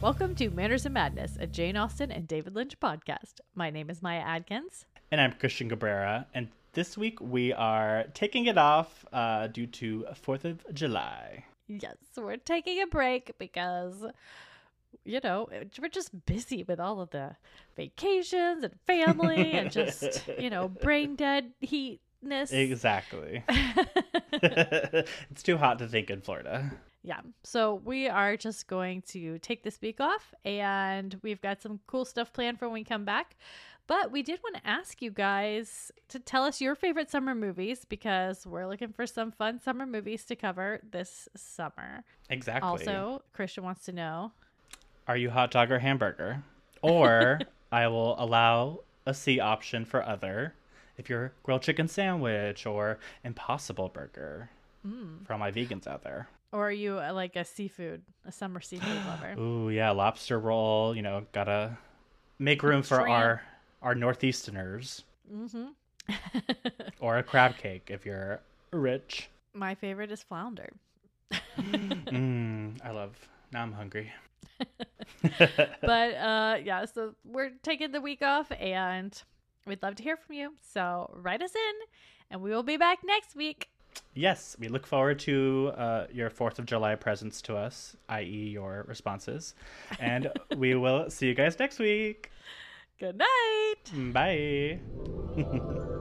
Welcome to Manners and Madness, a Jane Austen and David Lynch podcast. My name is Maya Adkins. And I'm Christian Cabrera. And this week we are taking it off uh, due to 4th of July. Yes, we're taking a break because, you know, we're just busy with all of the vacations and family and just, you know, brain dead heatness. Exactly. it's too hot to think in Florida. Yeah. So we are just going to take this week off and we've got some cool stuff planned for when we come back. But we did want to ask you guys to tell us your favorite summer movies because we're looking for some fun summer movies to cover this summer. Exactly. Also, Christian wants to know Are you hot dog or hamburger? Or I will allow a C option for other if you're grilled chicken sandwich or impossible burger mm. for all my vegans out there. Or are you uh, like a seafood, a summer seafood lover? Ooh, yeah, lobster roll. You know, gotta make room for Shrimp. our our northeasterners. Mm-hmm. or a crab cake if you're rich. My favorite is flounder. mm, I love. Now I'm hungry. but uh, yeah, so we're taking the week off, and we'd love to hear from you. So write us in, and we will be back next week. Yes, we look forward to uh, your Fourth of July presents to us, i.e., your responses, and we will see you guys next week. Good night. Bye.